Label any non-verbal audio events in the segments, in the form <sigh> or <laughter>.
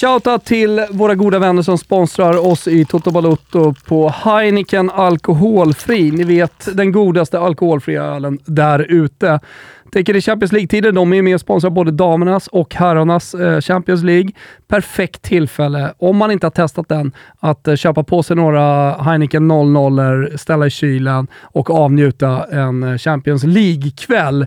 Shoutout till våra goda vänner som sponsrar oss i Toto Balotto på Heineken Alkoholfri. Ni vet, den godaste alkoholfria ölen där ute. Tänker i Champions League-tider, de är med och sponsrar både damernas och herrarnas eh, Champions League. Perfekt tillfälle, om man inte har testat den, att eh, köpa på sig några Heineken 00 ställa i kylen och avnjuta en eh, Champions League-kväll.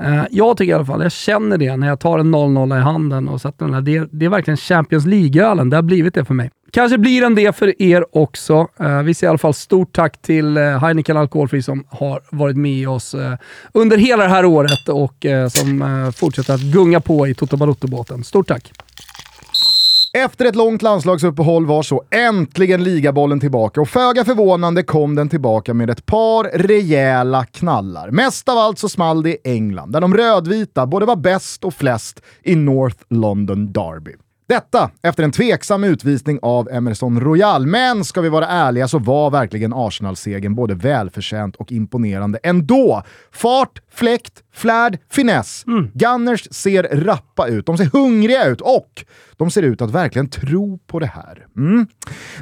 Eh, jag tycker i alla fall, jag känner det när jag tar en 0-0 i handen och sätter den där. Det, det är verkligen Champions League-ölen. Det har blivit det för mig. Kanske blir den det för er också. Eh, vi säger i alla fall stort tack till eh, Heineken Alkoholfri som har varit med oss under hela det här året och som fortsätter att gunga på i Toto Balotto-båten. Stort tack! Efter ett långt landslagsuppehåll var så äntligen ligabollen tillbaka och föga förvånande kom den tillbaka med ett par rejäla knallar. Mest av allt så small det i England, där de rödvita både var bäst och flest i North London Derby. Detta efter en tveksam utvisning av Emerson Royal, men ska vi vara ärliga så var verkligen Arsenal-segern både välförtjänt och imponerande ändå. Fart, fläkt, flärd, finess. Mm. Gunners ser rappa ut, de ser hungriga ut och de ser ut att verkligen tro på det här. Mm.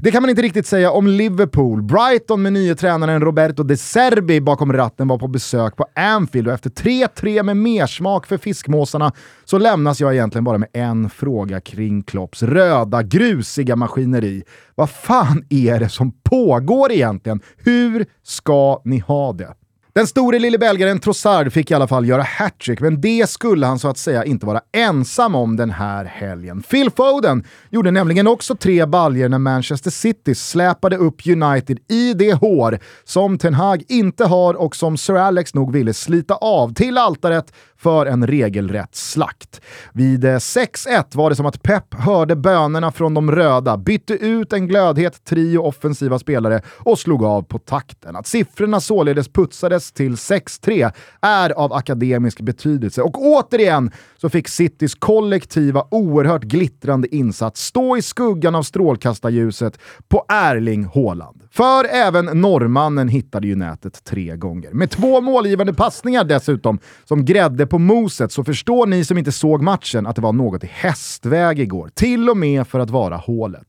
Det kan man inte riktigt säga om Liverpool. Brighton med nye tränaren Roberto De Serbi bakom ratten var på besök på Anfield och efter 3-3 med mersmak för fiskmåsarna så lämnas jag egentligen bara med en fråga kring Klopps röda, grusiga maskineri. Vad fan är det som pågår egentligen? Hur ska ni ha det? Den store lille belgaren Trossard fick i alla fall göra hattrick, men det skulle han så att säga inte vara ensam om den här helgen. Phil Foden gjorde nämligen också tre baljer när Manchester City släpade upp United i det hår som Ten Hag inte har och som Sir Alex nog ville slita av till altaret för en regelrätt slakt. Vid eh, 6-1 var det som att Pep hörde bönerna från de röda, bytte ut en glödhet trio offensiva spelare och slog av på takten. Att siffrorna således putsades till 6-3 är av akademisk betydelse och återigen så fick Citys kollektiva, oerhört glittrande insats stå i skuggan av strålkastarljuset på Erling Haaland. För även norrmannen hittade ju nätet tre gånger. Med två målgivande passningar dessutom, som grädde på moset, så förstår ni som inte såg matchen att det var något i hästväg igår. Till och med för att vara hålet.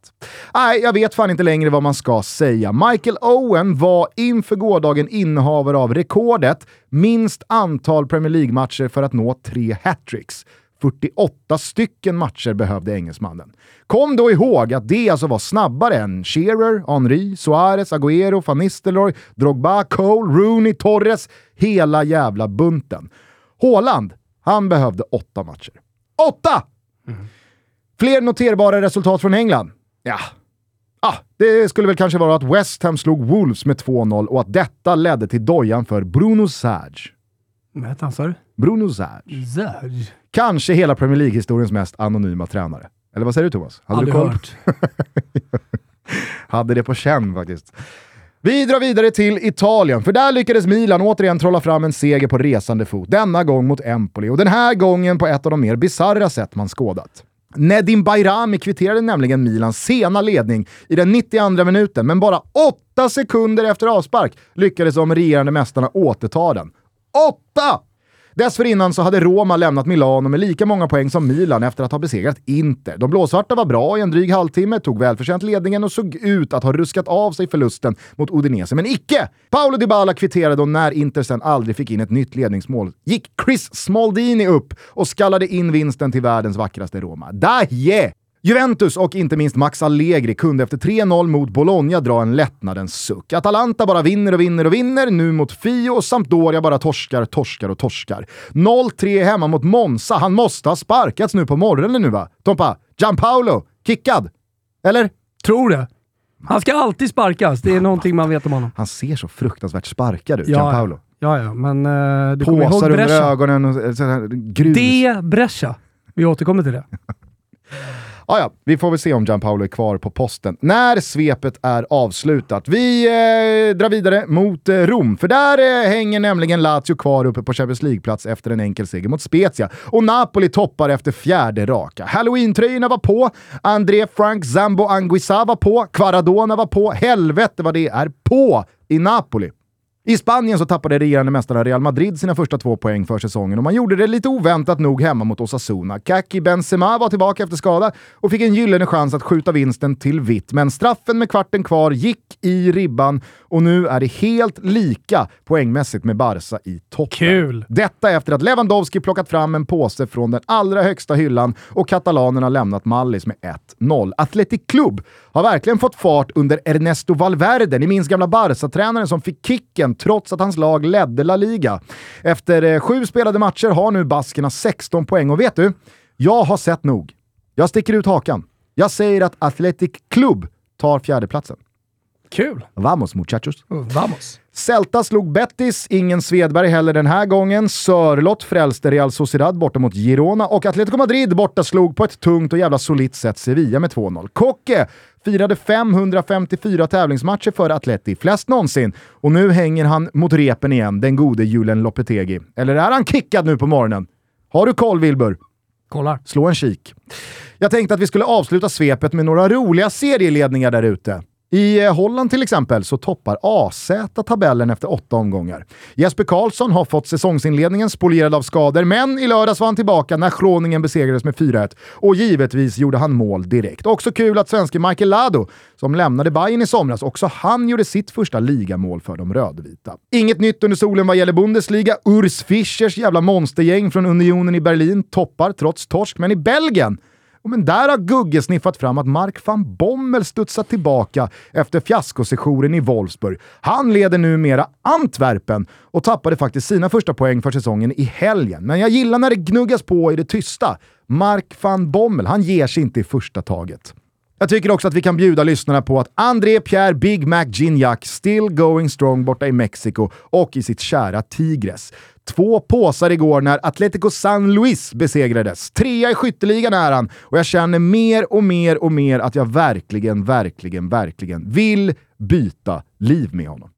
Nej, jag vet fan inte längre vad man ska säga. Michael Owen var inför gårdagen innehavare av rekordet minst antal Premier League-matcher för att nå tre hattricks. 48 stycken matcher behövde engelsmannen. Kom då ihåg att det alltså var snabbare än Shearer, Henry, Suarez, Agüero, van Nistelrooy, Drogba, Cole, Rooney, Torres, hela jävla bunten. Haaland, han behövde åtta matcher. Åtta! Mm. Fler noterbara resultat från England? Ja. Det skulle väl kanske vara att West Ham slog Wolves med 2-0 och att detta ledde till dojan för Bruno Sage. Vad hette han sa du? Bruno Sage. Sage. Kanske hela Premier League-historiens mest anonyma tränare. Eller vad säger du Thomas? Hade Aldrig du koll? hört. <laughs> Hade det på känn faktiskt. Vi drar vidare till Italien, för där lyckades Milan återigen trolla fram en seger på resande fot. Denna gång mot Empoli och den här gången på ett av de mer bisarra sätt man skådat. Nedim Bayrami kvitterade nämligen Milans sena ledning i den 92 minuten, men bara åtta sekunder efter avspark lyckades de regerande mästarna återta den. Åtta! Dessförinnan så hade Roma lämnat Milano med lika många poäng som Milan efter att ha besegrat Inter. De blåsvarta var bra i en dryg halvtimme, tog välförtjänt ledningen och såg ut att ha ruskat av sig förlusten mot Udinese. Men icke! Paolo Dybala kvitterade och när Inter sen aldrig fick in ett nytt ledningsmål gick Chris Smaldini upp och skallade in vinsten till världens vackraste Roma. Daje! Juventus och inte minst Max Allegri kunde efter 3-0 mot Bologna dra en lättnadens suck. Atalanta bara vinner och vinner och vinner, nu mot Fio och Sampdoria bara torskar, torskar och torskar. 0-3 hemma mot Monza. Han måste ha sparkats nu på morgonen nu va? Tompa, Gianpaolo, kickad? Eller? Tror det. Han ska alltid sparkas, det är någonting man vet om honom. Han ser så fruktansvärt sparkad ut, ja, Gianpaolo. Ja, ja, men uh, du kommer ihåg Brescia? under ögonen och sådär, grus. Det Brescia. Vi återkommer till det. <laughs> Ah, ja, vi får väl se om Gianpaolo är kvar på posten när svepet är avslutat. Vi eh, drar vidare mot eh, Rom, för där eh, hänger nämligen Lazio kvar uppe på Champions League-plats efter en enkel seger mot Spezia. Och Napoli toppar efter fjärde raka. Halloween-tröjorna var på, André Frank Zambo Anguissa var på, Quaradona var på. Helvete vad det är på i Napoli. I Spanien så tappade regerande mästarna Real Madrid sina första två poäng för säsongen och man gjorde det lite oväntat nog hemma mot Osasuna. Kaki Benzema var tillbaka efter skada och fick en gyllene chans att skjuta vinsten till vitt, men straffen med kvarten kvar gick i ribban och nu är det helt lika poängmässigt med Barca i toppen. Kul! Detta efter att Lewandowski plockat fram en påse från den allra högsta hyllan och katalanerna lämnat Mallis med 1-0. Athletic Club har verkligen fått fart under Ernesto Valverde, ni minns gamla Barca-tränaren som fick kicken trots att hans lag ledde La Liga. Efter eh, sju spelade matcher har nu baskerna 16 poäng och vet du? Jag har sett nog. Jag sticker ut hakan. Jag säger att Athletic Club tar fjärdeplatsen. Kul! Vamos muchachos! Vamos! Celta slog Betis, ingen Svedberg heller den här gången. Sörlott frälste Real Sociedad borta mot Girona och Atletico Madrid borta slog på ett tungt och jävla solitt sätt Sevilla med 2-0. Kocke firade 554 tävlingsmatcher för Atleti, flest någonsin. Och nu hänger han mot repen igen, den gode Julen Lopetegi. Eller är han kickad nu på morgonen? Har du koll Wilbur? Kollar. Slå en kik. Jag tänkte att vi skulle avsluta svepet med några roliga serieledningar där ute. I eh, Holland till exempel så toppar AZ tabellen efter åtta omgångar. Jesper Karlsson har fått säsongsinledningen spolierad av skador, men i lördags var han tillbaka när Groningen besegrades med 4-1 och givetvis gjorde han mål direkt. Också kul att svenske Michael Lado, som lämnade Bayern i somras, också han gjorde sitt första ligamål för de rödvita. Inget nytt under solen vad gäller Bundesliga. Urs Fischers jävla monstergäng från Unionen i Berlin toppar trots torsk, men i Belgien men där har Gugge sniffat fram att Mark van Bommel studsat tillbaka efter fiaskosessionen i Wolfsburg. Han leder numera Antwerpen och tappade faktiskt sina första poäng för säsongen i helgen. Men jag gillar när det gnuggas på i det tysta. Mark van Bommel, han ger sig inte i första taget. Jag tycker också att vi kan bjuda lyssnarna på att André Pierre Big Mac Gignac still going strong borta i Mexiko och i sitt kära Tigres. Två påsar igår när Atletico San Luis besegrades. Trea i skytteligan är han och jag känner mer och mer och mer att jag verkligen, verkligen, verkligen vill byta liv med honom.